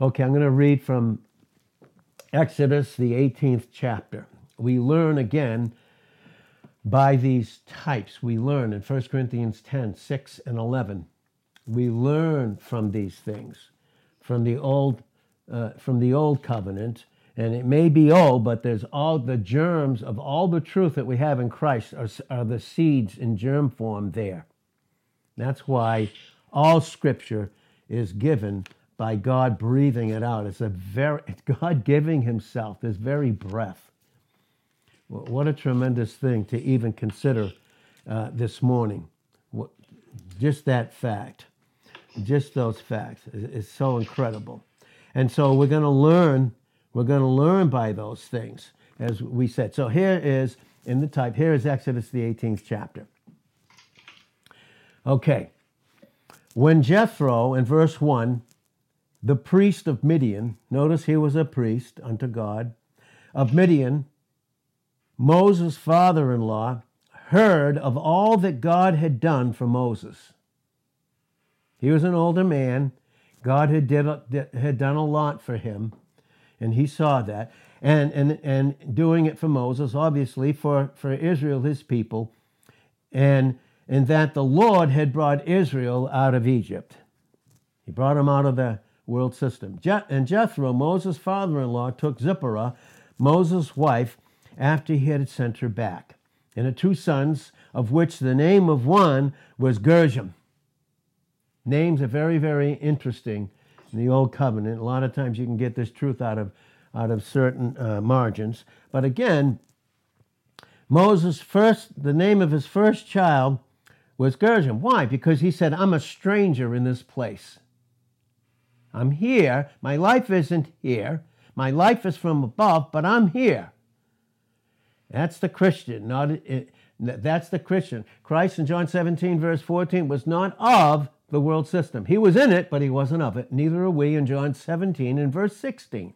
Okay, I'm going to read from Exodus, the 18th chapter. We learn again by these types. We learn in 1 Corinthians 10, 6, and 11. We learn from these things, from the old, uh, from the old covenant, and it may be old, but there's all the germs of all the truth that we have in Christ are, are the seeds in germ form there. That's why all Scripture is given by God breathing it out. It's a very it's God giving Himself this very breath. What a tremendous thing to even consider uh, this morning. What, just that fact, just those facts is, so incredible. And so we're going to learn. We're going to learn by those things, as we said. So here is in the type. Here is Exodus the 18th chapter. Okay. When Jethro, in verse 1, the priest of Midian, notice he was a priest unto God, of Midian, Moses' father in law, heard of all that God had done for Moses. He was an older man. God had, did, had done a lot for him, and he saw that. And, and, and doing it for Moses, obviously, for, for Israel, his people. And in that the Lord had brought Israel out of Egypt. He brought them out of the world system. Je- and Jethro, Moses' father in law, took Zipporah, Moses' wife, after he had sent her back, and the two sons, of which the name of one was Gershom. Names are very, very interesting in the Old Covenant. A lot of times you can get this truth out of, out of certain uh, margins. But again, Moses' first, the name of his first child was Gershom. Why? Because he said, I'm a stranger in this place. I'm here. My life isn't here. My life is from above, but I'm here. That's the Christian, not uh, it, that's the Christian. Christ in John 17, verse 14, was not of the world system. He was in it, but he wasn't of it. Neither are we in John 17 and verse 16.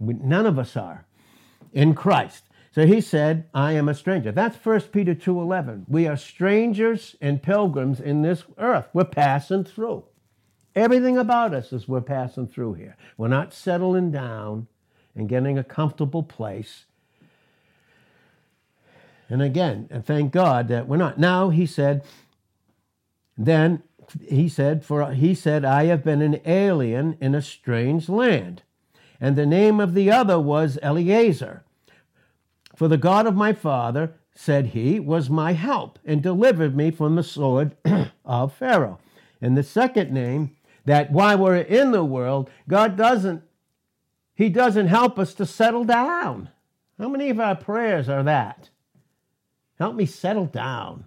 None of us are in Christ. So he said, I am a stranger. That's 1 Peter 2:11. We are strangers and pilgrims in this earth. We're passing through. Everything about us is we're passing through here. We're not settling down and getting a comfortable place. And again, and thank God that we're not. Now he said, then he said, for he said, I have been an alien in a strange land. And the name of the other was Eliezer for the God of my father, said he, was my help and delivered me from the sword of Pharaoh. And the second name, that while we're in the world, God doesn't, He doesn't help us to settle down. How many of our prayers are that? Help me settle down.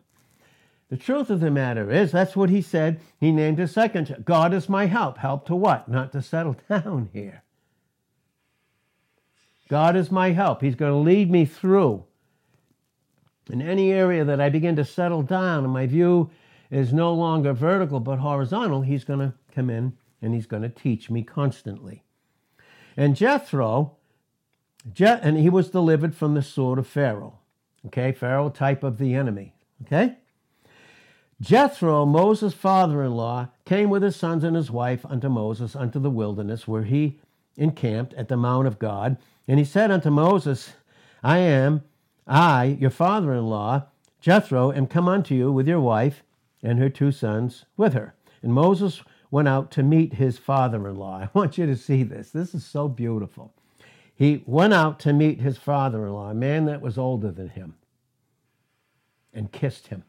The truth of the matter is, that's what he said. He named his second. God is my help. Help to what? Not to settle down here. God is my help. He's going to lead me through. In any area that I begin to settle down and my view is no longer vertical but horizontal, He's going to come in and He's going to teach me constantly. And Jethro, Je- and he was delivered from the sword of Pharaoh. Okay, Pharaoh, type of the enemy. Okay? Jethro, Moses' father in law, came with his sons and his wife unto Moses unto the wilderness, where he encamped at the Mount of God. And he said unto Moses, I am, I, your father in law, Jethro, am come unto you with your wife and her two sons with her. And Moses went out to meet his father in law. I want you to see this. This is so beautiful. He went out to meet his father in law, a man that was older than him, and kissed him.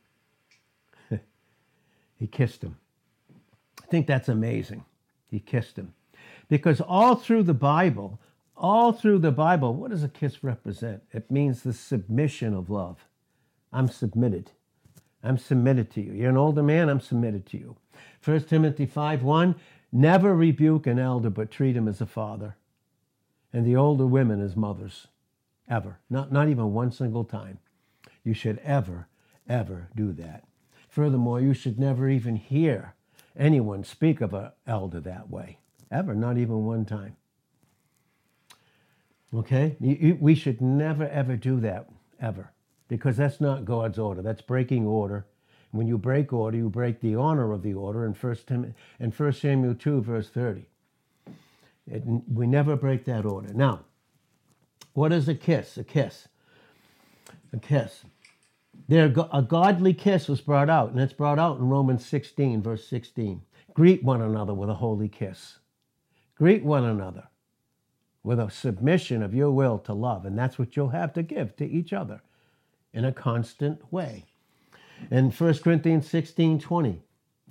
he kissed him. I think that's amazing. He kissed him. Because all through the Bible, all through the Bible, what does a kiss represent? It means the submission of love. I'm submitted. I'm submitted to you. You're an older man, I'm submitted to you. 1 Timothy 5 1, never rebuke an elder, but treat him as a father. And the older women as mothers. Ever. Not, not even one single time. You should ever, ever do that. Furthermore, you should never even hear anyone speak of an elder that way. Ever, not even one time. Okay? We should never, ever do that, ever, because that's not God's order. That's breaking order. When you break order, you break the honor of the order in 1, Tim- in 1 Samuel 2, verse 30. It, we never break that order. Now, what is a kiss? A kiss. A kiss. There, a godly kiss was brought out, and it's brought out in Romans 16, verse 16. Greet one another with a holy kiss. Greet one another with a submission of your will to love, and that's what you'll have to give to each other in a constant way. In 1 Corinthians 16, 20,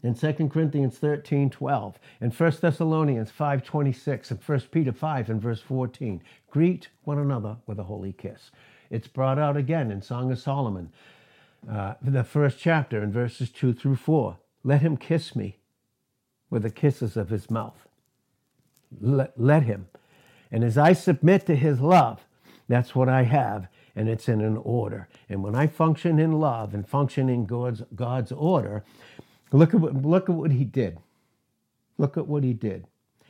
in 2 Corinthians 13, 12, in 1 Thessalonians 5, 26, and 1 Peter 5 and verse 14. Greet one another with a holy kiss. It's brought out again in Song of Solomon, uh, the first chapter in verses 2 through 4. Let him kiss me with the kisses of his mouth. Let, let him. And as I submit to his love, that's what I have, and it's in an order. And when I function in love and function in God's, God's order, Look at what, look at what he did. Look at what he did.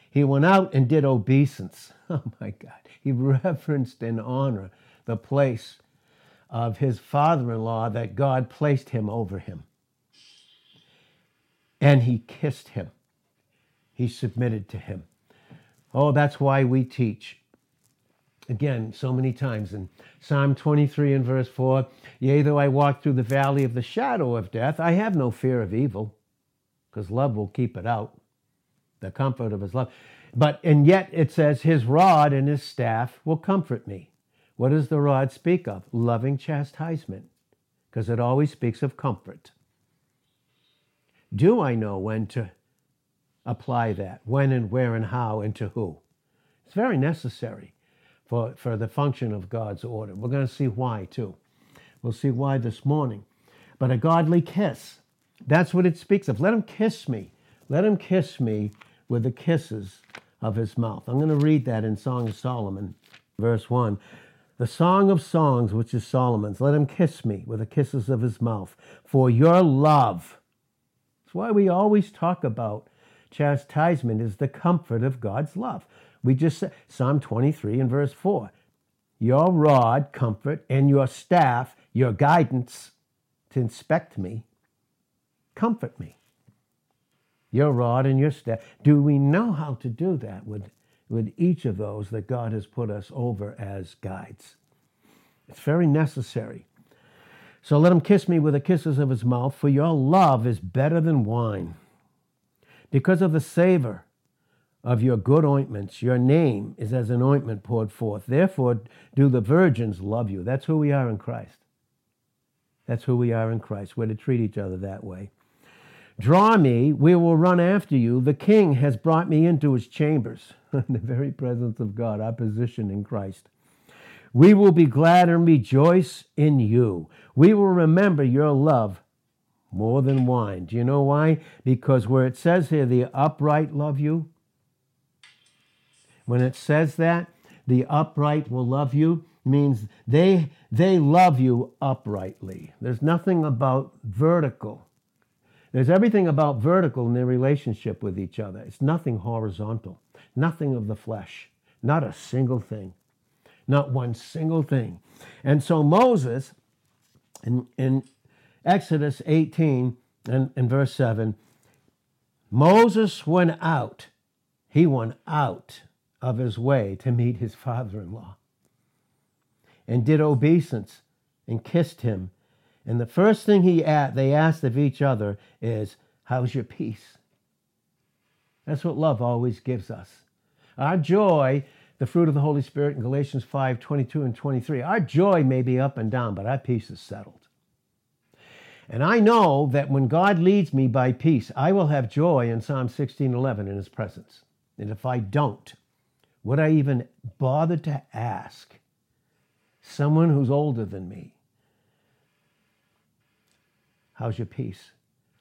He went out and did obeisance. Oh my God. He reverenced and honored the place of his father in law that God placed him over him. And he kissed him. He submitted to him. Oh, that's why we teach. Again, so many times in Psalm 23 and verse 4 Yea, though I walk through the valley of the shadow of death, I have no fear of evil because love will keep it out, the comfort of his love. But, and yet it says, his rod and his staff will comfort me. What does the rod speak of? Loving chastisement, because it always speaks of comfort. Do I know when to apply that? When and where and how and to who? It's very necessary for, for the function of God's order. We're going to see why, too. We'll see why this morning. But a godly kiss that's what it speaks of. Let him kiss me. Let him kiss me with the kisses of his mouth. I'm going to read that in Song of Solomon, verse 1. The Song of Songs, which is Solomon's, let him kiss me with the kisses of his mouth. For your love. That's why we always talk about chastisement is the comfort of God's love. We just said Psalm 23 and verse 4. Your rod, comfort, and your staff, your guidance to inspect me, Comfort me. Your rod and your staff. Do we know how to do that with, with each of those that God has put us over as guides? It's very necessary. So let him kiss me with the kisses of his mouth, for your love is better than wine. Because of the savor of your good ointments, your name is as an ointment poured forth. Therefore, do the virgins love you. That's who we are in Christ. That's who we are in Christ. We're to treat each other that way. Draw me, we will run after you. The king has brought me into his chambers, the very presence of God, our position in Christ. We will be glad and rejoice in you. We will remember your love more than wine. Do you know why? Because where it says here, the upright love you, when it says that, the upright will love you, means they, they love you uprightly. There's nothing about vertical there's everything about vertical in their relationship with each other. It's nothing horizontal, nothing of the flesh, not a single thing, not one single thing. And so Moses, in, in Exodus 18 and, and verse 7, Moses went out, he went out of his way to meet his father in law and did obeisance and kissed him and the first thing he at, they asked of each other is, How's your peace? That's what love always gives us. Our joy, the fruit of the Holy Spirit in Galatians 5 22 and 23, our joy may be up and down, but our peace is settled. And I know that when God leads me by peace, I will have joy in Psalm 16 11 in his presence. And if I don't, would I even bother to ask someone who's older than me How's your peace?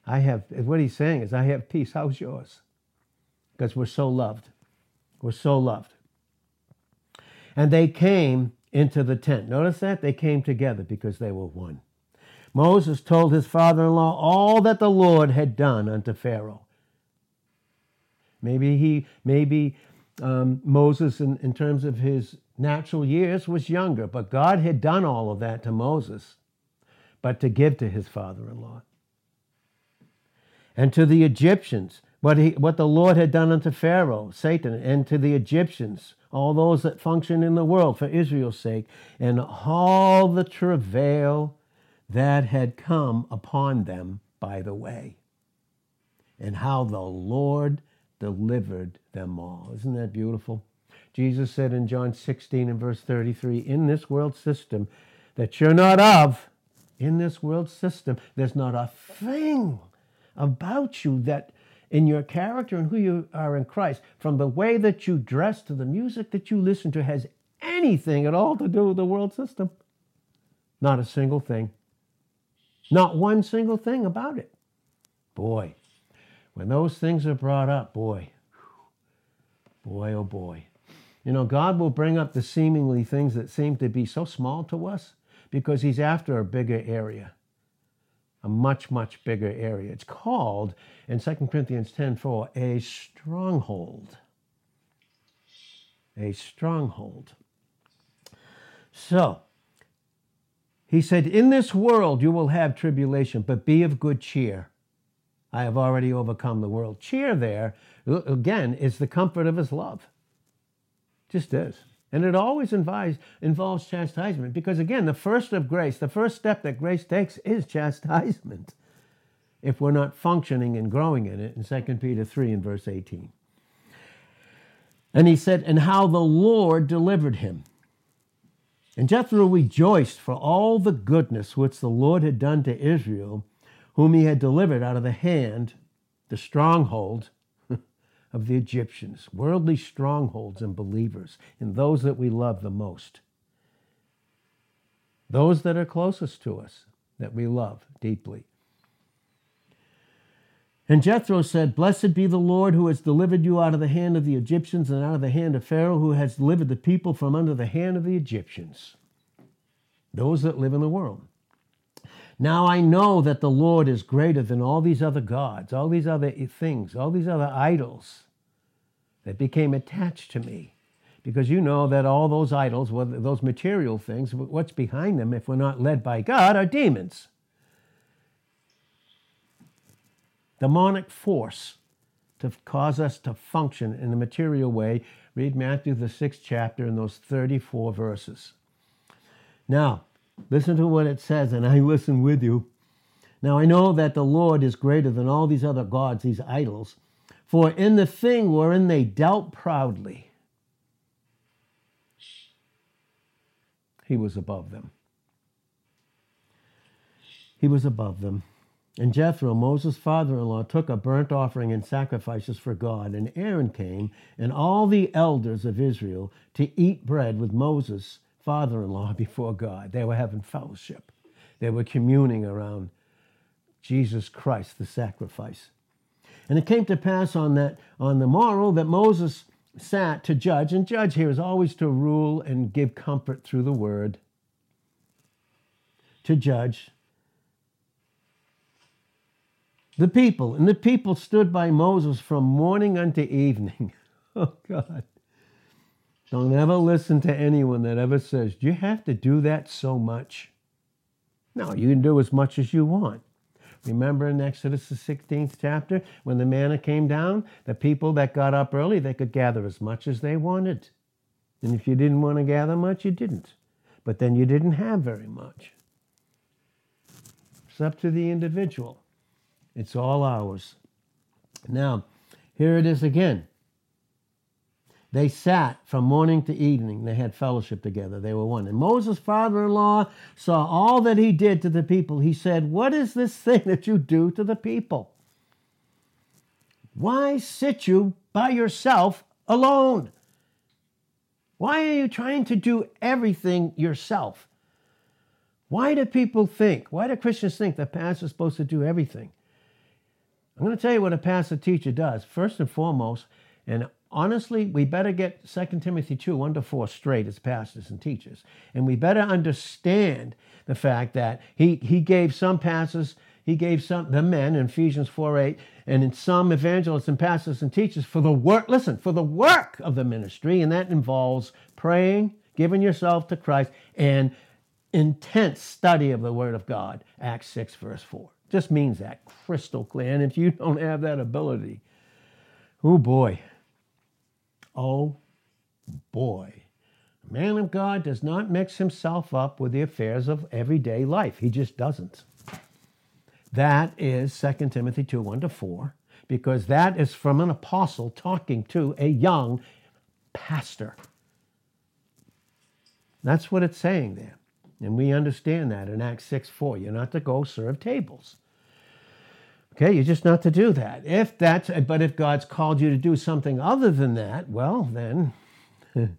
I have, what he's saying is, I have peace. How's yours? Because we're so loved. We're so loved. And they came into the tent. Notice that? They came together because they were one. Moses told his father in law all that the Lord had done unto Pharaoh. Maybe he, maybe um, Moses, in, in terms of his natural years, was younger, but God had done all of that to Moses but to give to his father in law. And to the Egyptians, what, he, what the Lord had done unto Pharaoh, Satan, and to the Egyptians, all those that function in the world for Israel's sake, and all the travail that had come upon them by the way, and how the Lord delivered them all. Isn't that beautiful? Jesus said in John 16 and verse 33 In this world system that you're not of, in this world system, there's not a thing about you that in your character and who you are in Christ, from the way that you dress to the music that you listen to, has anything at all to do with the world system. Not a single thing. Not one single thing about it. Boy, when those things are brought up, boy, boy, oh boy. You know, God will bring up the seemingly things that seem to be so small to us because He's after a bigger area a much, much bigger area. It's called in 2 Corinthians 10 4 a stronghold. A stronghold. So, he said, In this world you will have tribulation, but be of good cheer. I have already overcome the world. Cheer there, again, is the comfort of his love. Just is. And it always involves, involves chastisement because, again, the first of grace, the first step that grace takes is chastisement if we're not functioning and growing in it in 2 Peter 3 and verse 18. And he said, And how the Lord delivered him. And Jethro rejoiced for all the goodness which the Lord had done to Israel, whom he had delivered out of the hand, the stronghold of the Egyptians, worldly strongholds and believers, in those that we love the most. Those that are closest to us, that we love deeply. And Jethro said, Blessed be the Lord who has delivered you out of the hand of the Egyptians and out of the hand of Pharaoh, who has delivered the people from under the hand of the Egyptians, those that live in the world. Now I know that the Lord is greater than all these other gods, all these other things, all these other idols that became attached to me. Because you know that all those idols, those material things, what's behind them if we're not led by God are demons. Demonic force to cause us to function in a material way. Read Matthew, the sixth chapter, and those 34 verses. Now, listen to what it says, and I listen with you. Now, I know that the Lord is greater than all these other gods, these idols for in the thing wherein they dealt proudly, he was above them. He was above them. And Jethro, Moses' father in law, took a burnt offering and sacrifices for God. And Aaron came, and all the elders of Israel, to eat bread with Moses' father in law before God. They were having fellowship, they were communing around Jesus Christ, the sacrifice. And it came to pass on that on the morrow that Moses sat to judge, and judge here is always to rule and give comfort through the word. To judge the people, and the people stood by Moses from morning unto evening. oh God. Don't ever listen to anyone that ever says, you have to do that so much? No, you can do as much as you want. Remember in Exodus, the 16th chapter, when the manna came down, the people that got up early, they could gather as much as they wanted. And if you didn't want to gather much, you didn't. But then you didn't have very much. It's up to the individual. It's all ours. Now, here it is again. They sat from morning to evening. They had fellowship together. They were one. And Moses' father in law saw all that he did to the people. He said, What is this thing that you do to the people? Why sit you by yourself alone? Why are you trying to do everything yourself? Why do people think, why do Christians think the pastor's are supposed to do everything? I'm going to tell you what a pastor teacher does. First and foremost, and honestly, we better get 2 Timothy 2 1 to 4 straight as pastors and teachers. And we better understand the fact that he, he gave some pastors, he gave some the men in Ephesians 4 8, and in some evangelists and pastors and teachers for the work, listen, for the work of the ministry. And that involves praying, giving yourself to Christ, and intense study of the Word of God. Acts 6, verse 4. Just means that crystal clear. And if you don't have that ability, Oh boy. Oh boy. A man of God does not mix himself up with the affairs of everyday life. He just doesn't. That is 2 Timothy 2 1 to 4, because that is from an apostle talking to a young pastor. That's what it's saying there. And we understand that in Acts 6 4. You're not to go serve tables. Okay, you're just not to do that. If that's, but if God's called you to do something other than that, well, then,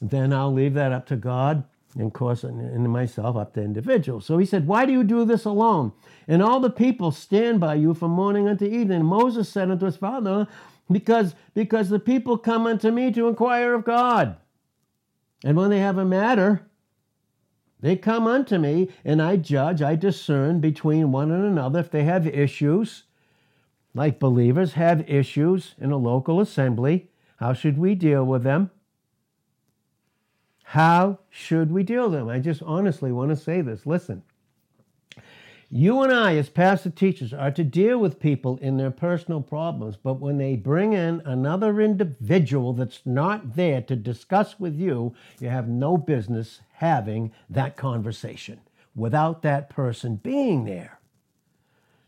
then I'll leave that up to God and, of course, and myself up to individuals. So he said, Why do you do this alone? And all the people stand by you from morning unto evening. Moses said unto his father, Because, because the people come unto me to inquire of God. And when they have a matter, they come unto me, and I judge, I discern between one and another if they have issues, like believers have issues in a local assembly. How should we deal with them? How should we deal with them? I just honestly want to say this. Listen, you and I, as pastor teachers, are to deal with people in their personal problems, but when they bring in another individual that's not there to discuss with you, you have no business having that conversation without that person being there.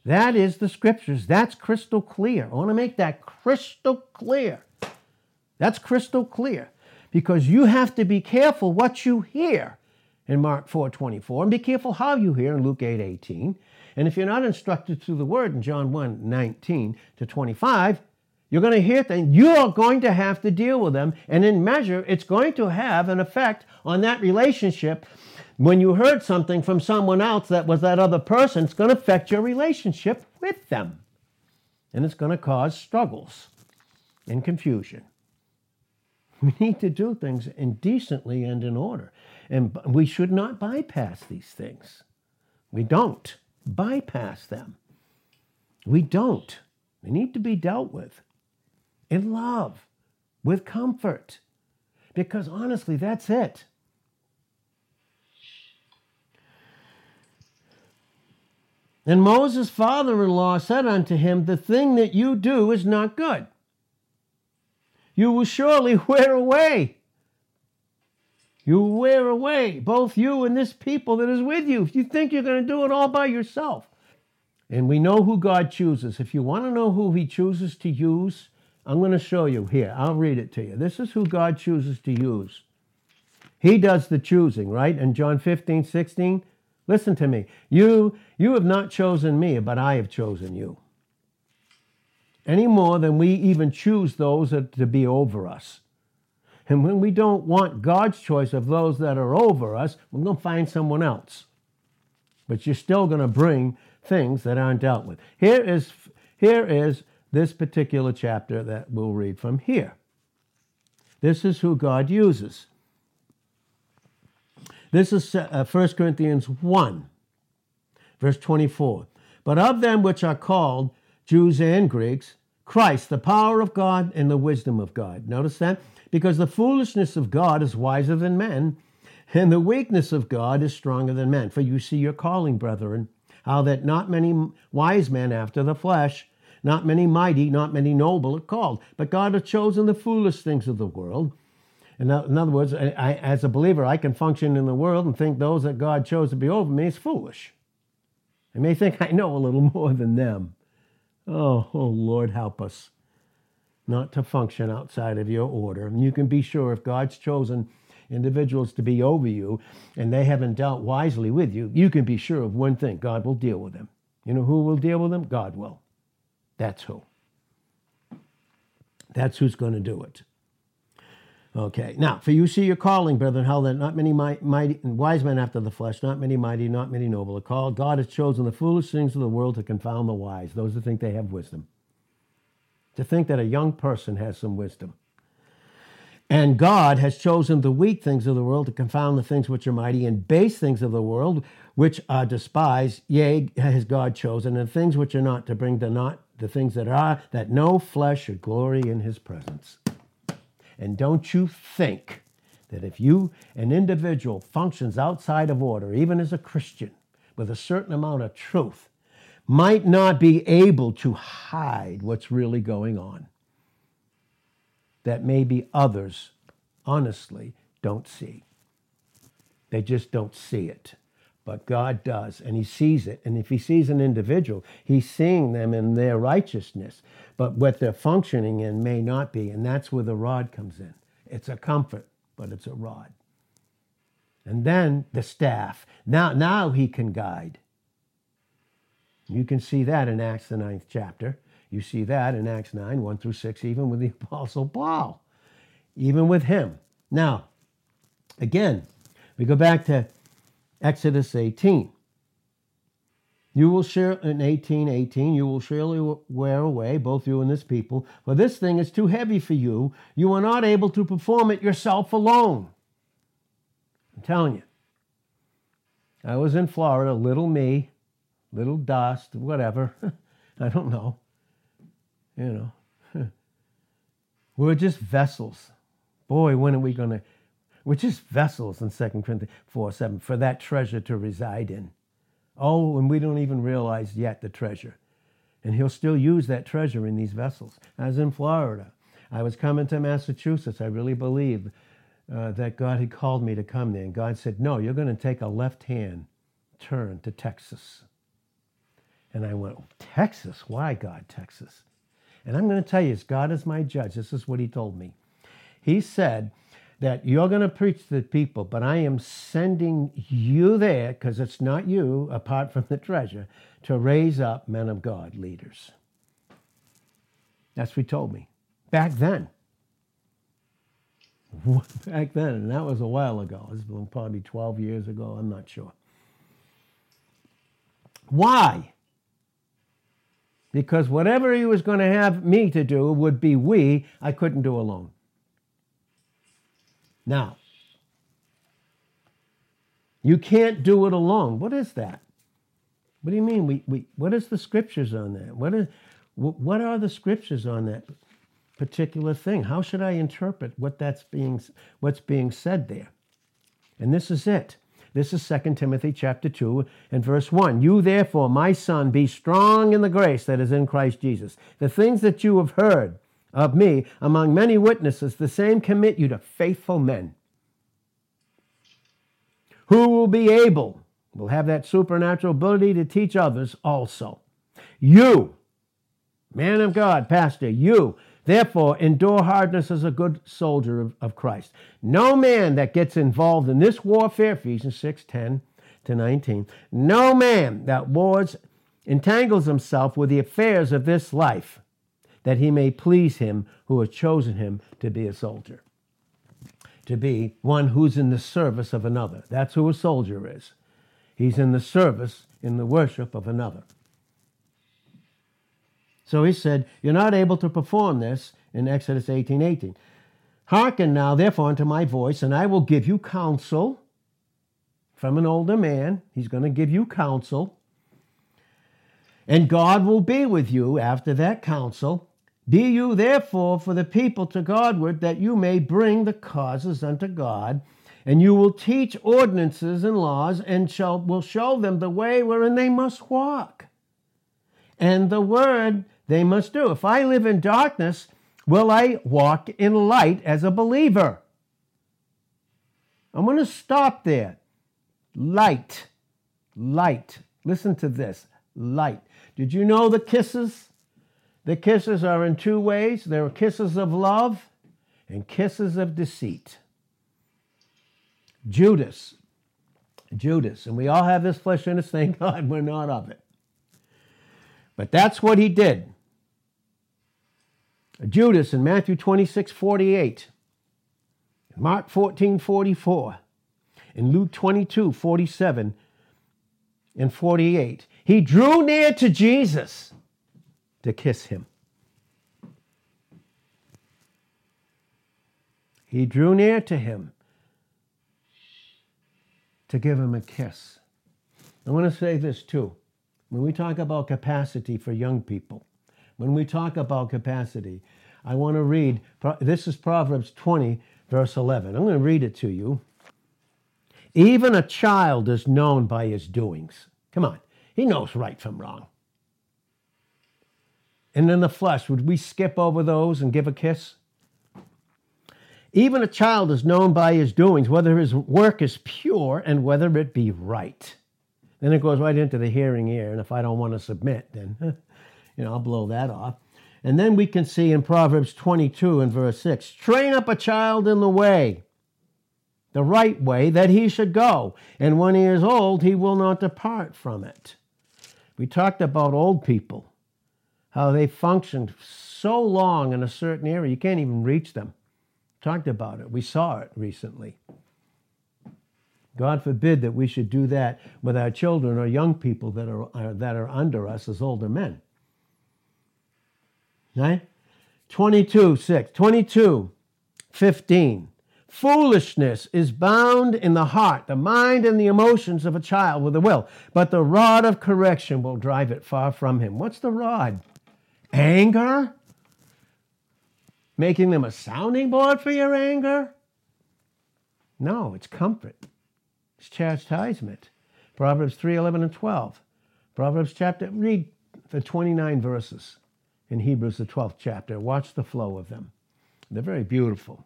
That is the scriptures. That's crystal clear. I want to make that crystal clear. That's crystal clear because you have to be careful what you hear in Mark 4:24, and be careful how you hear in Luke 8:18. And if you're not instructed through the word in John 1:19 to 25, you're going to hear things. You're going to have to deal with them, and in measure, it's going to have an effect on that relationship. When you heard something from someone else that was that other person, it's going to affect your relationship with them. And it's going to cause struggles and confusion. We need to do things indecently and in order. And we should not bypass these things. We don't bypass them. We don't. They need to be dealt with in love, with comfort, because honestly, that's it. And Moses' father in law said unto him, The thing that you do is not good. You will surely wear away you wear away, both you and this people that is with you. If you think you're going to do it all by yourself. And we know who God chooses. If you want to know who He chooses to use, I'm going to show you here. I'll read it to you. This is who God chooses to use. He does the choosing, right? In John 15, 16, listen to me. You, you have not chosen me, but I have chosen you. Any more than we even choose those that, to be over us. And when we don't want God's choice of those that are over us, we're going to find someone else. But you're still going to bring things that aren't dealt with. Here is, here is this particular chapter that we'll read from here. This is who God uses. This is 1 uh, Corinthians 1, verse 24. But of them which are called, Jews and Greeks, Christ, the power of God and the wisdom of God. Notice that? Because the foolishness of God is wiser than men, and the weakness of God is stronger than men. For you see your calling, brethren, how that not many wise men after the flesh, not many mighty, not many noble are called, but God has chosen the foolish things of the world. In other words, I, as a believer, I can function in the world and think those that God chose to be over me is foolish. I may think I know a little more than them. Oh, oh Lord, help us not to function outside of your order. And you can be sure if God's chosen individuals to be over you and they haven't dealt wisely with you, you can be sure of one thing God will deal with them. You know who will deal with them? God will. That's who. That's who's going to do it. Okay. Now, for you see your calling, brethren, how that not many mighty wise men after the flesh, not many mighty, not many noble are called. God has chosen the foolish things of the world to confound the wise, those who think they have wisdom to think that a young person has some wisdom. And God has chosen the weak things of the world to confound the things which are mighty, and base things of the world which are despised, yea, has God chosen, and things which are not to bring to naught the things that are, that no flesh should glory in his presence. And don't you think that if you, an individual, functions outside of order, even as a Christian, with a certain amount of truth, might not be able to hide what's really going on. that maybe others, honestly, don't see. They just don't see it. But God does, and He sees it. And if He sees an individual, He's seeing them in their righteousness. But what they're functioning in may not be. And that's where the rod comes in. It's a comfort, but it's a rod. And then the staff. Now, now He can guide. You can see that in Acts, the ninth chapter. You see that in Acts 9, 1 through 6, even with the Apostle Paul, even with him. Now, again, we go back to Exodus 18. You will share in 18, 18, you will surely wear away, both you and this people, for this thing is too heavy for you. You are not able to perform it yourself alone. I'm telling you. I was in Florida, little me, little dust, whatever. I don't know. You know. We're just vessels. Boy, when are we going to we're just vessels in 2 Corinthians 4 7 for that treasure to reside in. Oh, and we don't even realize yet the treasure. And he'll still use that treasure in these vessels. As in Florida, I was coming to Massachusetts. I really believed uh, that God had called me to come there. And God said, No, you're going to take a left hand turn to Texas. And I went, Texas? Why, God, Texas? And I'm going to tell you, as God is my judge, this is what he told me. He said, that you're going to preach to the people, but I am sending you there, because it's not you, apart from the treasure, to raise up men of God, leaders. That's what he told me back then. Back then, and that was a while ago. It was probably 12 years ago, I'm not sure. Why? Because whatever he was going to have me to do would be we, I couldn't do alone. Now, you can't do it alone. What is that? What do you mean? We, we, what is the scriptures on that? What, is, what are the scriptures on that particular thing? How should I interpret what that's being, what's being said there? And this is it. This is 2 Timothy chapter 2 and verse 1. You therefore, my son, be strong in the grace that is in Christ Jesus. The things that you have heard of me among many witnesses, the same commit you to faithful men who will be able, will have that supernatural ability to teach others also. You, man of God, pastor, you, therefore, endure hardness as a good soldier of, of Christ. No man that gets involved in this warfare, Ephesians 6 10 to 19, no man that wars entangles himself with the affairs of this life that he may please him who has chosen him to be a soldier, to be one who's in the service of another. That's who a soldier is. He's in the service, in the worship of another. So he said, You're not able to perform this in Exodus 18 18. Hearken now, therefore, unto my voice, and I will give you counsel from an older man. He's going to give you counsel. And God will be with you after that counsel be you therefore for the people to Godward, that you may bring the causes unto God, and you will teach ordinances and laws, and shall will show them the way wherein they must walk, and the word they must do. If I live in darkness, will I walk in light as a believer? I'm going to stop there. Light, light. Listen to this light. Did you know the kisses? The kisses are in two ways there are kisses of love and kisses of deceit. Judas, Judas, and we all have this flesh in us, thank God we're not of it. But that's what he did. Judas in Matthew 26 48, Mark 14 44, in Luke 22 47 and 48. He drew near to Jesus to kiss him. He drew near to him to give him a kiss. I want to say this too. When we talk about capacity for young people, when we talk about capacity, I want to read, this is Proverbs 20, verse 11. I'm going to read it to you. Even a child is known by his doings. Come on, he knows right from wrong and in the flesh, would we skip over those and give a kiss? Even a child is known by his doings, whether his work is pure and whether it be right. Then it goes right into the hearing ear. And if I don't want to submit, then you know, I'll blow that off. And then we can see in Proverbs 22 and verse 6 train up a child in the way, the right way that he should go. And when he is old, he will not depart from it. We talked about old people, how they functioned so long in a certain area, you can't even reach them. Talked about it. We saw it recently. God forbid that we should do that with our children or young people that are, are that are under us as older men. Right? 22, 6. 22, 15. Foolishness is bound in the heart, the mind, and the emotions of a child with a will, but the rod of correction will drive it far from him. What's the rod? Anger? Making them a sounding board for your anger? No, it's comfort. Chastisement. Proverbs 3 11 and 12. Proverbs chapter, read the 29 verses in Hebrews, the 12th chapter. Watch the flow of them. They're very beautiful.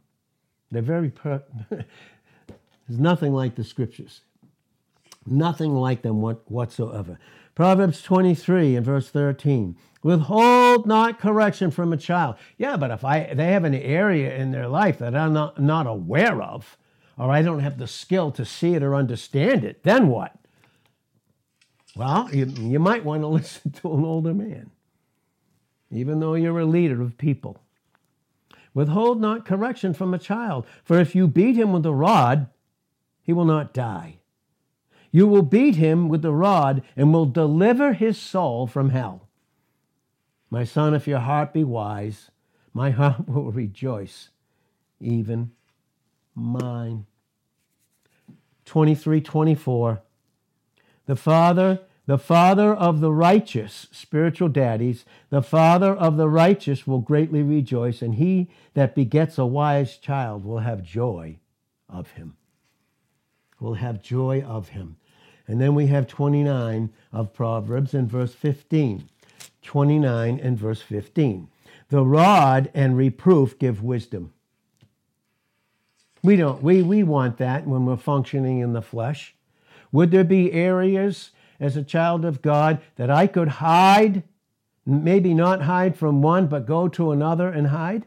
They're very, per- there's nothing like the scriptures. Nothing like them whatsoever. Proverbs 23 and verse 13. Withhold not correction from a child. Yeah, but if I they have an area in their life that I'm not, not aware of, or I don't have the skill to see it or understand it, then what? Well, you, you might want to listen to an older man, even though you're a leader of people. Withhold not correction from a child, for if you beat him with a rod, he will not die. You will beat him with the rod and will deliver his soul from hell. My son, if your heart be wise, my heart will rejoice, even mine. 23 24. The Father, the Father of the righteous, spiritual daddies, the Father of the righteous will greatly rejoice, and he that begets a wise child will have joy of him. Will have joy of him. And then we have 29 of Proverbs in verse 15. 29 and verse 15. The rod and reproof give wisdom. We don't. We, we want that when we're functioning in the flesh. Would there be areas as a child of God that I could hide? Maybe not hide from one, but go to another and hide?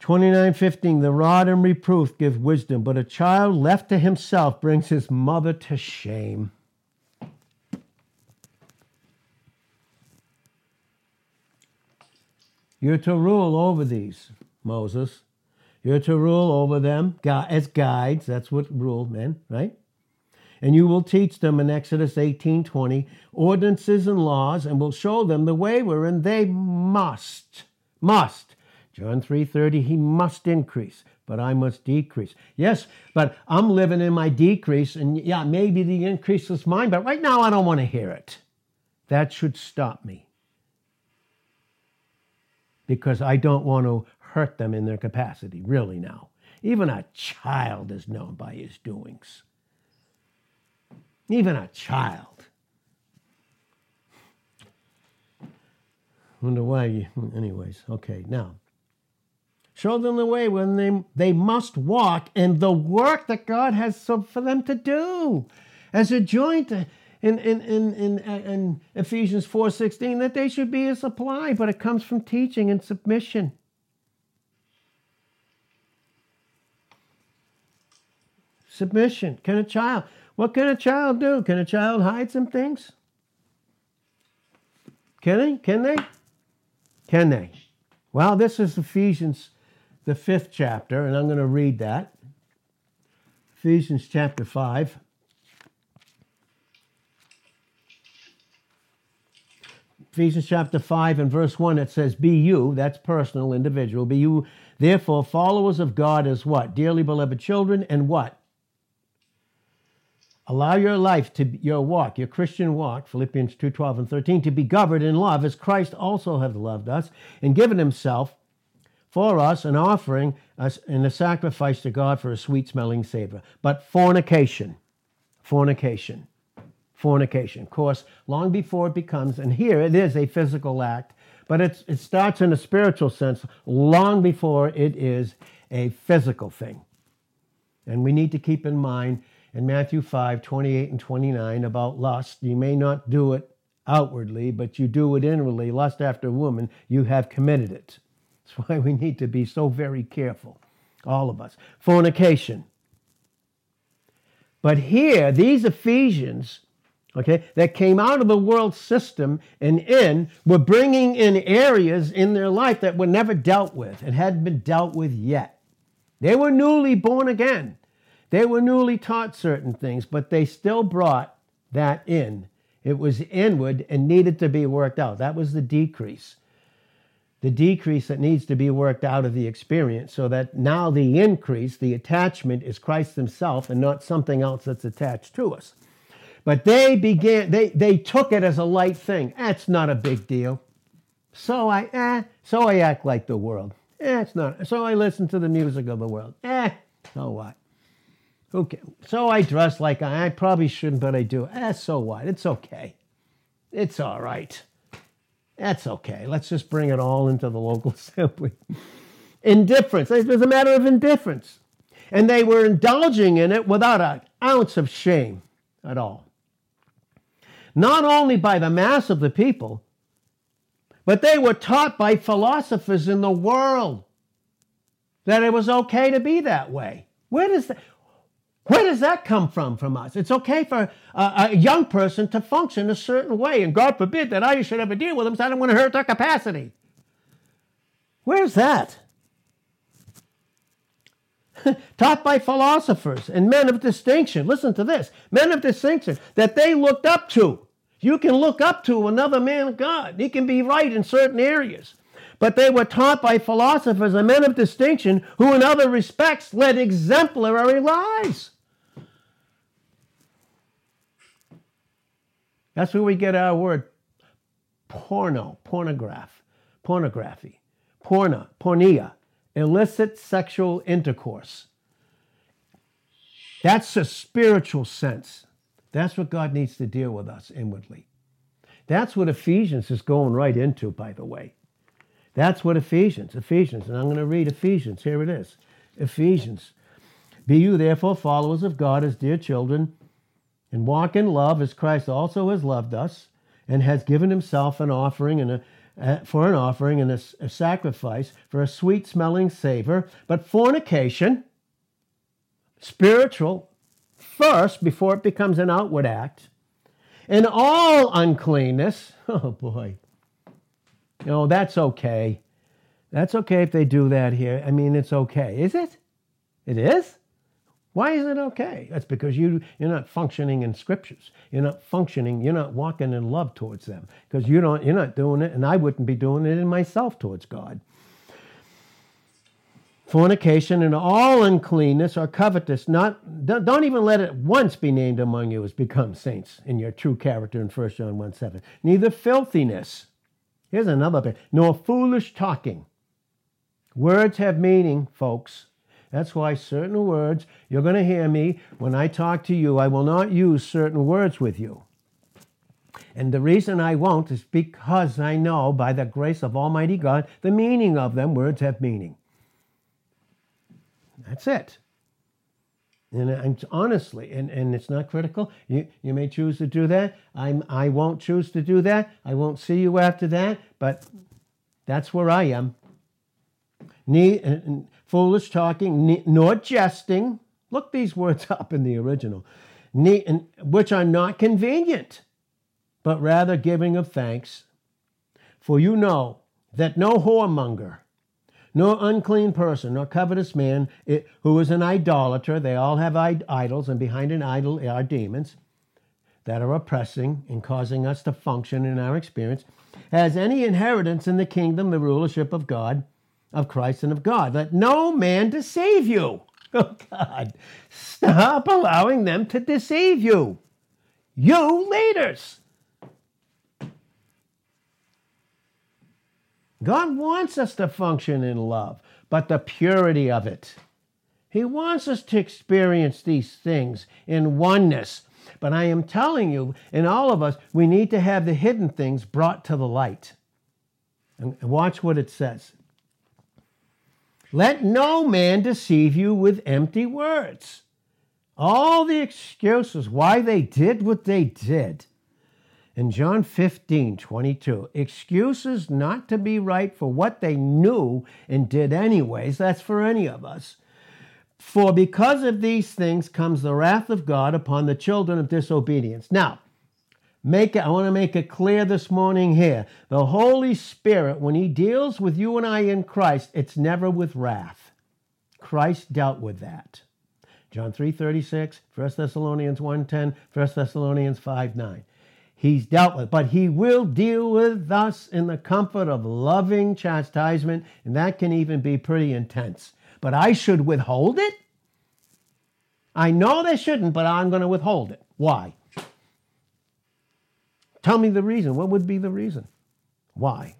29:15 The rod and reproof give wisdom, but a child left to himself brings his mother to shame. You're to rule over these, Moses. You're to rule over them as guides. That's what rule meant, right? And you will teach them in Exodus 18 20 ordinances and laws, and will show them the way wherein they must, must. John 3 30, he must increase, but I must decrease. Yes, but I'm living in my decrease, and yeah, maybe the increase is mine, but right now I don't want to hear it. That should stop me because I don't want to hurt them in their capacity, really now. Even a child is known by his doings. Even a child. Wonder why you, anyways, okay, now. Show them the way when they, they must walk and the work that God has for them to do as a joint in, in, in, in, in Ephesians 4.16 that they should be a supply, but it comes from teaching and submission. Submission. Can a child, what can a child do? Can a child hide some things? Can they? Can they? Can they? Well, this is Ephesians, the fifth chapter, and I'm going to read that. Ephesians chapter 5. Ephesians chapter 5 and verse 1, it says, Be you, that's personal, individual, be you, therefore, followers of God as what? Dearly beloved children, and what? Allow your life to your walk, your Christian walk, Philippians 2 12 and 13, to be governed in love as Christ also hath loved us and given himself for us an offering as and a sacrifice to God for a sweet smelling savor. But fornication, fornication fornication. Of course, long before it becomes, and here it is a physical act, but it starts in a spiritual sense long before it is a physical thing. And we need to keep in mind in Matthew 5 28 and 29 about lust. You may not do it outwardly, but you do it inwardly. Lust after a woman, you have committed it. That's why we need to be so very careful, all of us. Fornication. But here, these Ephesians, okay, that came out of the world system and in, were bringing in areas in their life that were never dealt with and hadn't been dealt with yet. They were newly born again. They were newly taught certain things, but they still brought that in. It was inward and needed to be worked out. That was the decrease. The decrease that needs to be worked out of the experience so that now the increase, the attachment, is Christ Himself and not something else that's attached to us. But they began, they, they took it as a light thing. That's not a big deal. So I, eh, so I act like the world. Eh, it's not. So I listen to the music of the world. Eh, so what? Okay. So I dress like I, I probably shouldn't, but I do. Eh, so what? It's okay. It's all right. That's okay. Let's just bring it all into the local assembly. Indifference. It was a matter of indifference. And they were indulging in it without an ounce of shame at all. Not only by the mass of the people, but they were taught by philosophers in the world that it was okay to be that way. Where does that, where does that come from from us? It's okay for a, a, young person to function a certain way, and God forbid that I should ever deal with them, so I don't want to hurt their capacity. Where's that? Taught by philosophers and men of distinction. Listen to this men of distinction that they looked up to. You can look up to another man of God, he can be right in certain areas. But they were taught by philosophers and men of distinction who, in other respects, led exemplary lives. That's where we get our word porno, pornograph, pornography, porna, porneia, illicit sexual intercourse. That's a spiritual sense. That's what God needs to deal with us inwardly. That's what Ephesians is going right into, by the way. That's what Ephesians, Ephesians, and I'm going to read Ephesians. Here it is Ephesians. Be you therefore followers of God as dear children and walk in love as Christ also has loved us and has given himself an offering and a, uh, for an offering and a, a sacrifice for a sweet smelling savor. But fornication, spiritual, first before it becomes an outward act, and all uncleanness, oh boy, no, that's okay. That's okay if they do that here. I mean, it's okay. Is it? It is? Why is it okay? That's because you, you're not functioning in scriptures. You're not functioning, you're not walking in love towards them. Because you don't, you're not doing it, and I wouldn't be doing it in myself towards God. Fornication and all uncleanness or covetous, not don't even let it once be named among you as become saints in your true character in 1 John 1 7. Neither filthiness. Here's another bit. Nor foolish talking. Words have meaning, folks. That's why certain words, you're going to hear me when I talk to you, I will not use certain words with you. And the reason I won't is because I know by the grace of Almighty God the meaning of them. Words have meaning. That's it. And, and honestly, and, and it's not critical. You, you may choose to do that. I'm, I won't choose to do that. I won't see you after that, but that's where I am. Ne- uh, foolish talking, nor jesting. Look these words up in the original, which are not convenient, but rather giving of thanks. For you know that no whoremonger, nor unclean person, nor covetous man who is an idolater, they all have idols, and behind an idol are demons that are oppressing and causing us to function in our experience, has any inheritance in the kingdom, the rulership of God of Christ and of God. Let no man deceive you. Oh, God. Stop allowing them to deceive you. You leaders. God wants us to function in love, but the purity of it. He wants us to experience these things in oneness. But I am telling you, in all of us, we need to have the hidden things brought to the light. And watch what it says. Let no man deceive you with empty words. All the excuses why they did what they did. In John 15, 22, excuses not to be right for what they knew and did anyways. That's for any of us. For because of these things comes the wrath of God upon the children of disobedience. Now, make it, I want to make it clear this morning here. The Holy Spirit, when He deals with you and I in Christ, it's never with wrath. Christ dealt with that. John 3 36, 1 Thessalonians 1 10, 1 Thessalonians 5 9. He's dealt with, but he will deal with us in the comfort of loving chastisement, and that can even be pretty intense. But I should withhold it? I know they shouldn't, but I'm going to withhold it. Why? Tell me the reason. What would be the reason? Why?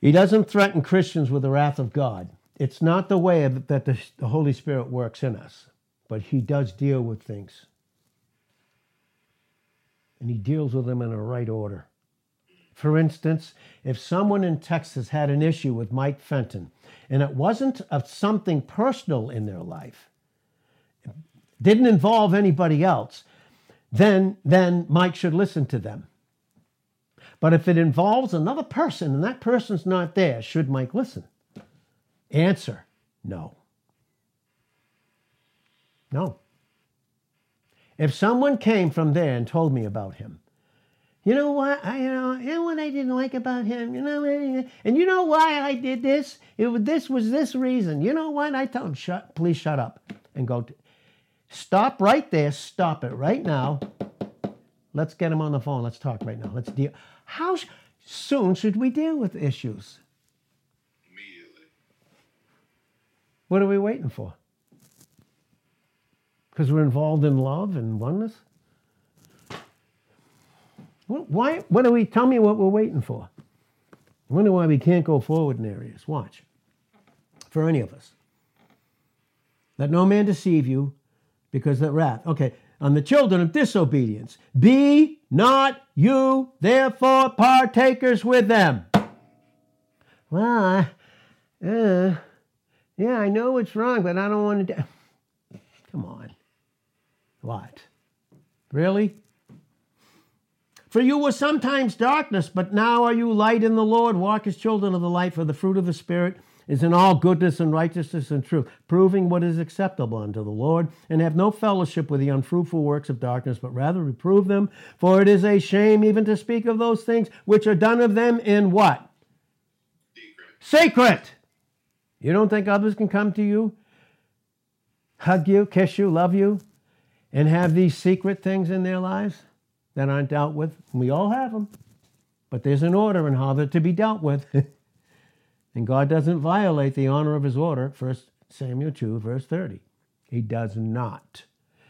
He doesn't threaten Christians with the wrath of God. It's not the way that the Holy Spirit works in us, but He does deal with things. And He deals with them in a right order. For instance, if someone in Texas had an issue with Mike Fenton, and it wasn't of something personal in their life, didn't involve anybody else, then, then Mike should listen to them. But if it involves another person and that person's not there, should Mike listen? Answer no. No. If someone came from there and told me about him, you know what? I, you know, you know what I didn't like about him. You know, eh, eh, eh, and you know why I did this? It this was this reason. You know what? I tell him, shut, please shut up, and go. To, stop right there. Stop it right now. Let's get him on the phone. Let's talk right now. Let's deal. How soon should we deal with issues? Immediately. What are we waiting for? Because we're involved in love and oneness? Why? What do we? Tell me what we're waiting for. I wonder why we can't go forward in areas. Watch. For any of us. Let no man deceive you because that wrath. Okay, on the children of disobedience. Be not you therefore partakers with them. Well, I, uh, yeah, I know it's wrong, but I don't want to. Come on. What? Really? For you were sometimes darkness, but now are you light in the Lord. Walk as children of the light, for the fruit of the Spirit is in all goodness and righteousness and truth, proving what is acceptable unto the Lord, and have no fellowship with the unfruitful works of darkness, but rather reprove them. For it is a shame even to speak of those things which are done of them in what? Secret. Secret. You don't think others can come to you, hug you, kiss you, love you, and have these secret things in their lives that aren't dealt with? We all have them. But there's an order in how they're to be dealt with. And God doesn't violate the honor of his order, 1 Samuel 2, verse 30. He does not.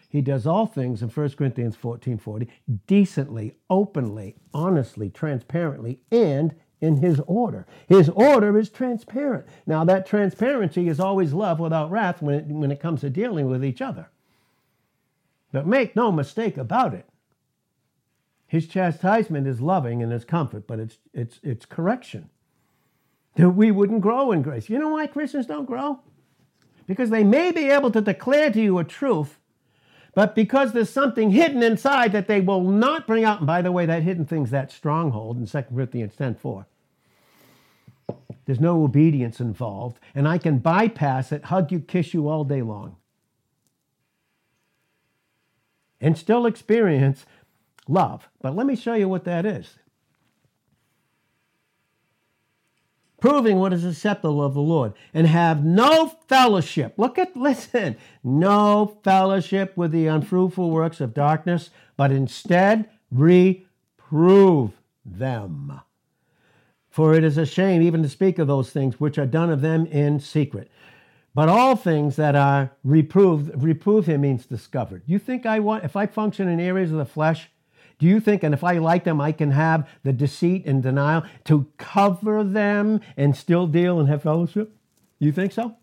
He does all things in 1 Corinthians 14 40 decently, openly, honestly, transparently, and in his order. His order is transparent. Now, that transparency is always love without wrath when it, when it comes to dealing with each other. But make no mistake about it. His chastisement is loving and his comfort, but it's, it's, it's correction that we wouldn't grow in grace. You know why Christians don't grow? Because they may be able to declare to you a truth, but because there's something hidden inside that they will not bring out. And by the way, that hidden thing's that stronghold in 2 Corinthians 10 4. There's no obedience involved, and I can bypass it, hug you, kiss you all day long, and still experience love. But let me show you what that is. Proving what is acceptable of the Lord, and have no fellowship. Look at, listen, no fellowship with the unfruitful works of darkness, but instead reprove them. For it is a shame even to speak of those things which are done of them in secret. But all things that are reproved, reprove him means discovered. You think I want, if I function in areas of the flesh do you think, and if I like them, I can have the deceit and denial to cover them and still deal and have fellowship? You think so?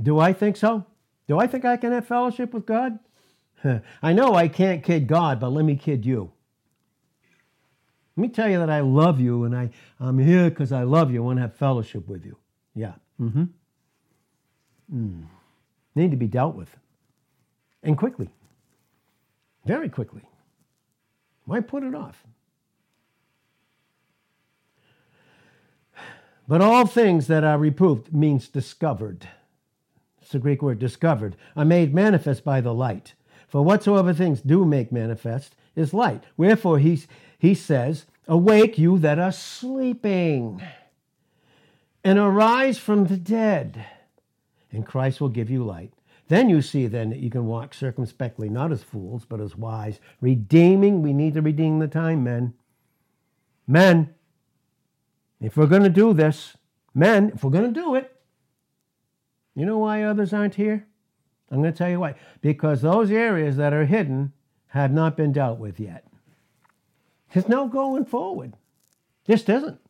Do I think so? Do I think I can have fellowship with God? I know I can't kid God, but let me kid you. Let me tell you that I love you and I, I'm here because I love you. I want to have fellowship with you. Yeah. Mm-hmm. Mm. Need to be dealt with. And quickly. Very quickly. Why put it off? But all things that are reproved means discovered. It's the Greek word discovered, are made manifest by the light. For whatsoever things do make manifest is light. Wherefore he, he says, Awake, you that are sleeping, and arise from the dead, and Christ will give you light. Then you see then that you can walk circumspectly, not as fools, but as wise, redeeming. We need to redeem the time, men. Men, if we're going to do this, men, if we're going to do it, you know why others aren't here? I'm going to tell you why. Because those areas that are hidden have not been dealt with yet. There's no going forward. This doesn't.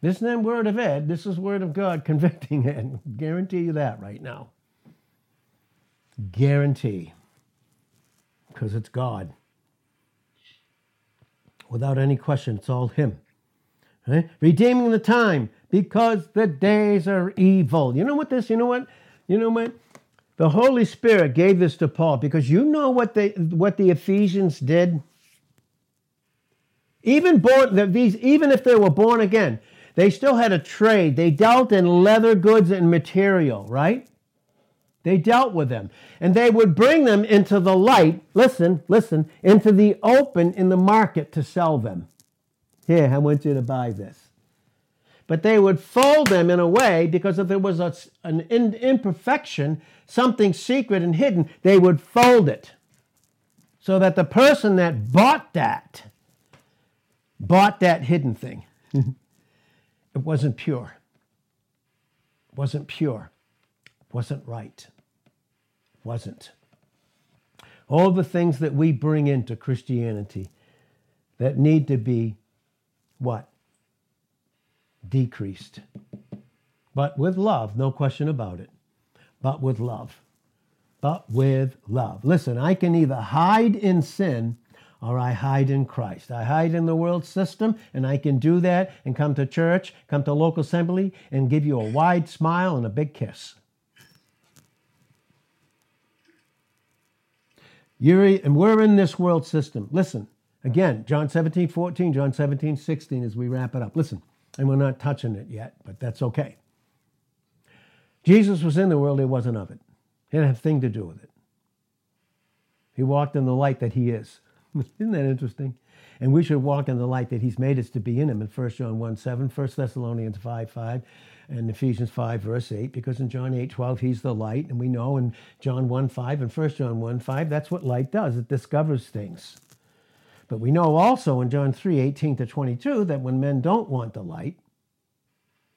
This isn't word of Ed. This is word of God convicting Ed. Guarantee you that right now. Guarantee. Because it's God. Without any question, it's all Him. Right? Redeeming the time because the days are evil. You know what this, you know what? You know what? The Holy Spirit gave this to Paul because you know what they what the Ephesians did? Even born that these even if they were born again, they still had a trade. They dealt in leather goods and material, right? They dealt with them. And they would bring them into the light, listen, listen, into the open in the market to sell them. Here, I want you to buy this. But they would fold them in a way because if there was a, an imperfection, something secret and hidden, they would fold it. So that the person that bought that bought that hidden thing. it wasn't pure. It wasn't pure. It wasn't right. Wasn't. All the things that we bring into Christianity that need to be what? Decreased. But with love, no question about it. But with love. But with love. Listen, I can either hide in sin or I hide in Christ. I hide in the world system, and I can do that and come to church, come to local assembly, and give you a wide smile and a big kiss. You're, and we're in this world system. Listen, again, John 17, 14, John 17, 16, as we wrap it up. Listen, and we're not touching it yet, but that's okay. Jesus was in the world, he wasn't of it. He didn't have a thing to do with it. He walked in the light that he is. Isn't that interesting? And we should walk in the light that he's made us to be in him in 1 John 1 7, 1 Thessalonians 5 5, and Ephesians 5, verse 8, because in John 8 12, he's the light. And we know in John 1 5 and 1 John 1 5, that's what light does it discovers things. But we know also in John 3 18 to 22 that when men don't want the light,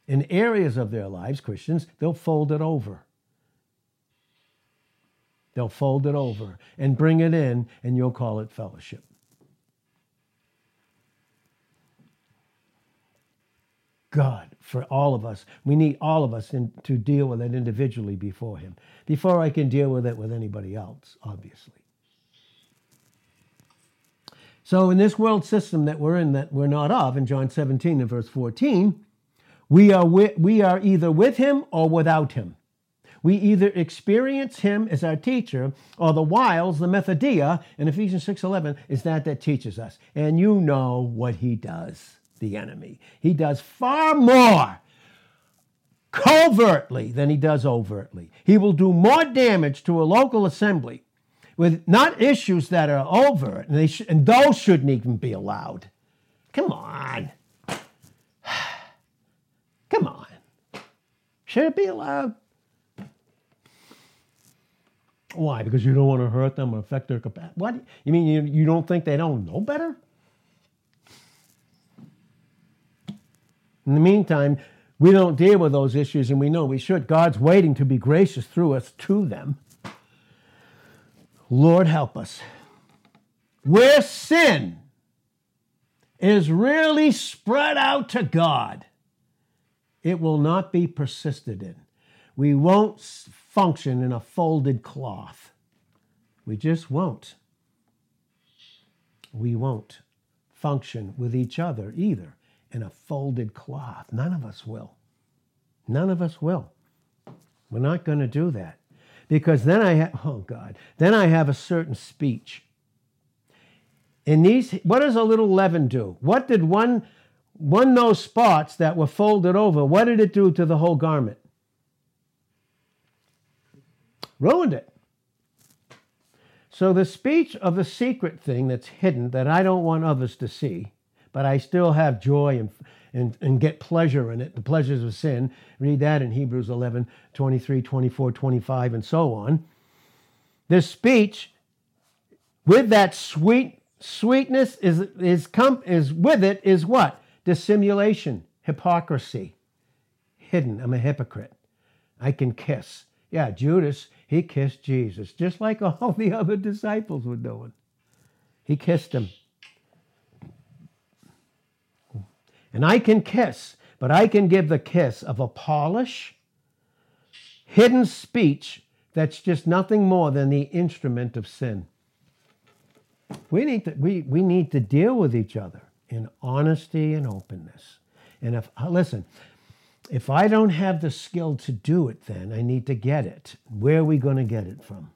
in areas of their lives, Christians, they'll fold it over. They'll fold it over and bring it in, and you'll call it fellowship. God, for all of us, we need all of us in, to deal with it individually before Him, before I can deal with it with anybody else, obviously. So, in this world system that we're in, that we're not of, in John 17 and verse 14, we are, with, we are either with Him or without Him. We either experience him as our teacher or the wiles, the methodia in Ephesians 6:11 is that that teaches us. And you know what he does, the enemy. He does far more covertly than he does overtly. He will do more damage to a local assembly with not issues that are overt, and, sh- and those shouldn't even be allowed. Come on. Come on. Should it be allowed? Why? Because you don't want to hurt them or affect their capacity. What? You mean you, you don't think they don't know better? In the meantime, we don't deal with those issues and we know we should. God's waiting to be gracious through us to them. Lord, help us. Where sin is really spread out to God, it will not be persisted in. We won't function in a folded cloth. We just won't. We won't function with each other either in a folded cloth. None of us will. None of us will. We're not going to do that. Because then I have, oh God, then I have a certain speech. In these, what does a little leaven do? What did one, one those spots that were folded over, what did it do to the whole garment? Ruined it. So the speech of the secret thing that's hidden that I don't want others to see, but I still have joy and, and, and get pleasure in it, the pleasures of sin. Read that in Hebrews 11, 23, 24, 25, and so on. This speech, with that sweet sweetness, is, is, come, is with it is what? Dissimulation, hypocrisy, hidden. I'm a hypocrite. I can kiss. Yeah, Judas, he kissed Jesus, just like all the other disciples were doing. He kissed him. And I can kiss, but I can give the kiss of a polish, hidden speech that's just nothing more than the instrument of sin. We need to, we, we need to deal with each other in honesty and openness. And if, uh, listen, if I don't have the skill to do it, then I need to get it. Where are we going to get it from?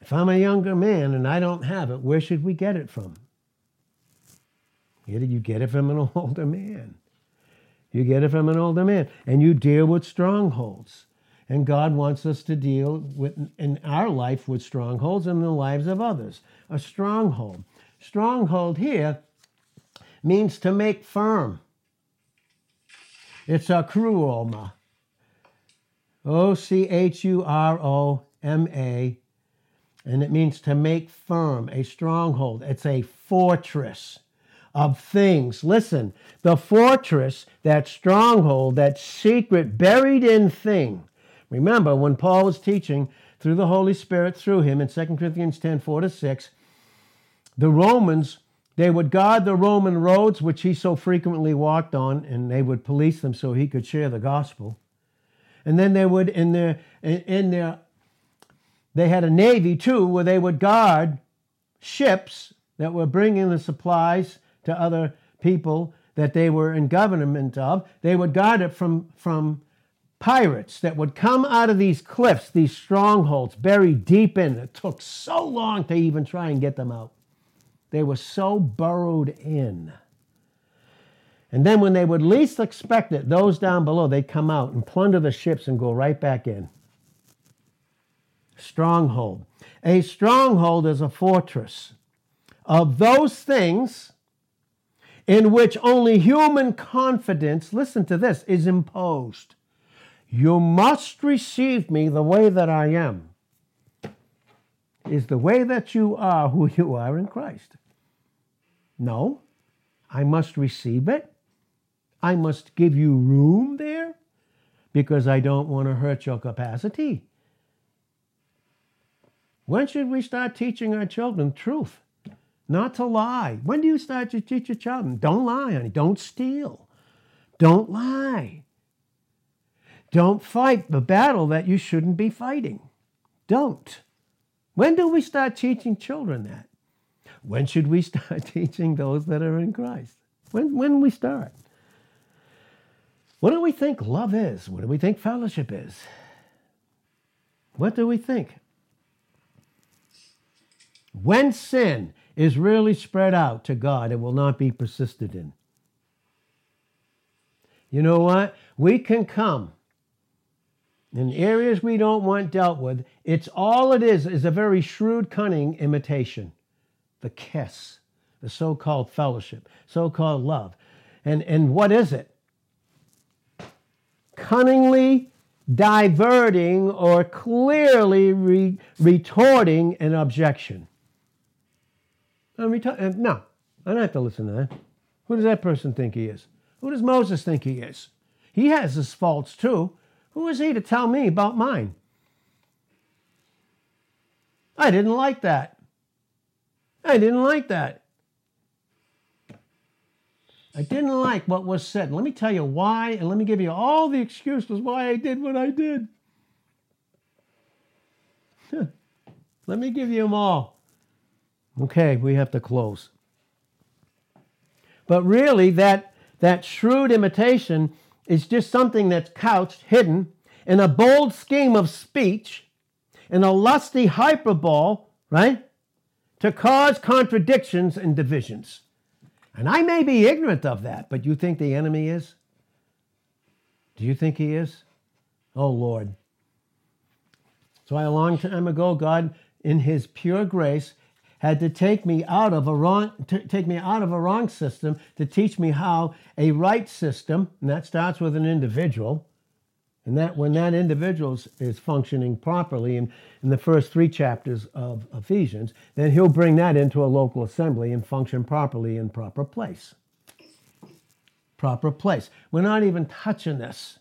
If I'm a younger man and I don't have it, where should we get it from? You get it from an older man. You get it from an older man. And you deal with strongholds. And God wants us to deal with in our life with strongholds and the lives of others. A stronghold. Stronghold here means to make firm. It's a cruoma. O C H U R O M A. And it means to make firm, a stronghold. It's a fortress of things. Listen, the fortress, that stronghold, that secret, buried in thing. Remember, when Paul was teaching through the Holy Spirit through him in 2 Corinthians 10 4 to 6, the Romans, they would guard the Roman roads, which he so frequently walked on, and they would police them so he could share the gospel. And then they would, in their, in their, they had a navy too, where they would guard ships that were bringing the supplies to other people that they were in government of. They would guard it from, from pirates that would come out of these cliffs, these strongholds buried deep in. It took so long to even try and get them out. They were so burrowed in. And then when they would least expect it, those down below, they'd come out and plunder the ships and go right back in. Stronghold. A stronghold is a fortress of those things in which only human confidence, listen to this, is imposed. You must receive me the way that I am, is the way that you are who you are in Christ. No, I must receive it. I must give you room there because I don't want to hurt your capacity. When should we start teaching our children truth? Not to lie. When do you start to teach your child? Don't lie, honey. Don't steal. Don't lie. Don't fight the battle that you shouldn't be fighting. Don't. When do we start teaching children that? When should we start teaching those that are in Christ? When, when we start? What do we think love is? What do we think fellowship is? What do we think? When sin is really spread out to God and will not be persisted in. You know what? We can come in areas we don't want dealt with. It's all it is, is a very shrewd, cunning imitation. The kiss, the so called fellowship, so called love. And, and what is it? Cunningly diverting or clearly re- retorting an objection. I'm reti- uh, no, I don't have to listen to that. Who does that person think he is? Who does Moses think he is? He has his faults too. Who is he to tell me about mine? I didn't like that. I didn't like that. I didn't like what was said. Let me tell you why, and let me give you all the excuses why I did what I did. Let me give you them all. Okay, we have to close. But really, that, that shrewd imitation is just something that's couched, hidden, in a bold scheme of speech, in a lusty hyperbole, right? To cause contradictions and divisions. And I may be ignorant of that, but you think the enemy is? Do you think he is? Oh, Lord. So, a long time ago, God, in his pure grace, had to take me out of a wrong to take me out of a wrong system to teach me how a right system and that starts with an individual and that when that individual is, is functioning properly in, in the first three chapters of ephesians then he'll bring that into a local assembly and function properly in proper place. Proper place. We're not even touching this.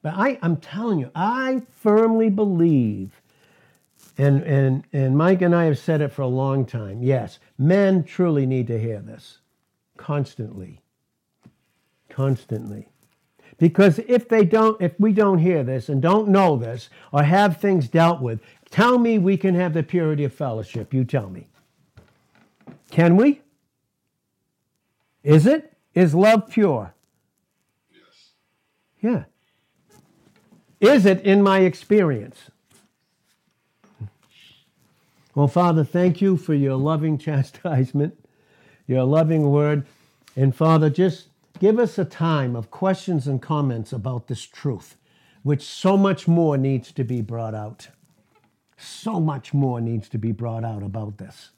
But I, i'm telling you i firmly believe and, and, and Mike and I have said it for a long time. Yes, men truly need to hear this constantly. Constantly. Because if they don't, if we don't hear this and don't know this or have things dealt with, tell me we can have the purity of fellowship. You tell me. Can we? Is it? Is love pure? Yes. Yeah. Is it in my experience? Well, Father, thank you for your loving chastisement, your loving word. And Father, just give us a time of questions and comments about this truth, which so much more needs to be brought out. So much more needs to be brought out about this,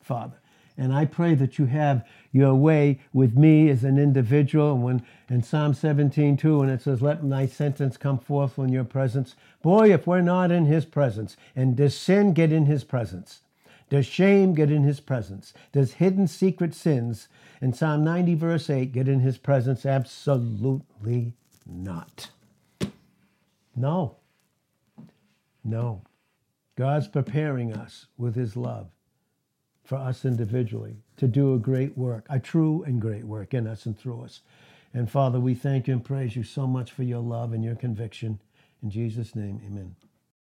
Father. And I pray that you have your way with me as an individual. And when in Psalm 17, 2, when it says, Let my sentence come forth in your presence. Boy, if we're not in his presence, and does sin get in his presence? Does shame get in his presence? Does hidden secret sins in Psalm 90, verse 8, get in his presence? Absolutely not. No. No. God's preparing us with his love for us individually to do a great work, a true and great work in us and through us. And Father, we thank you and praise you so much for your love and your conviction. In Jesus' name, amen.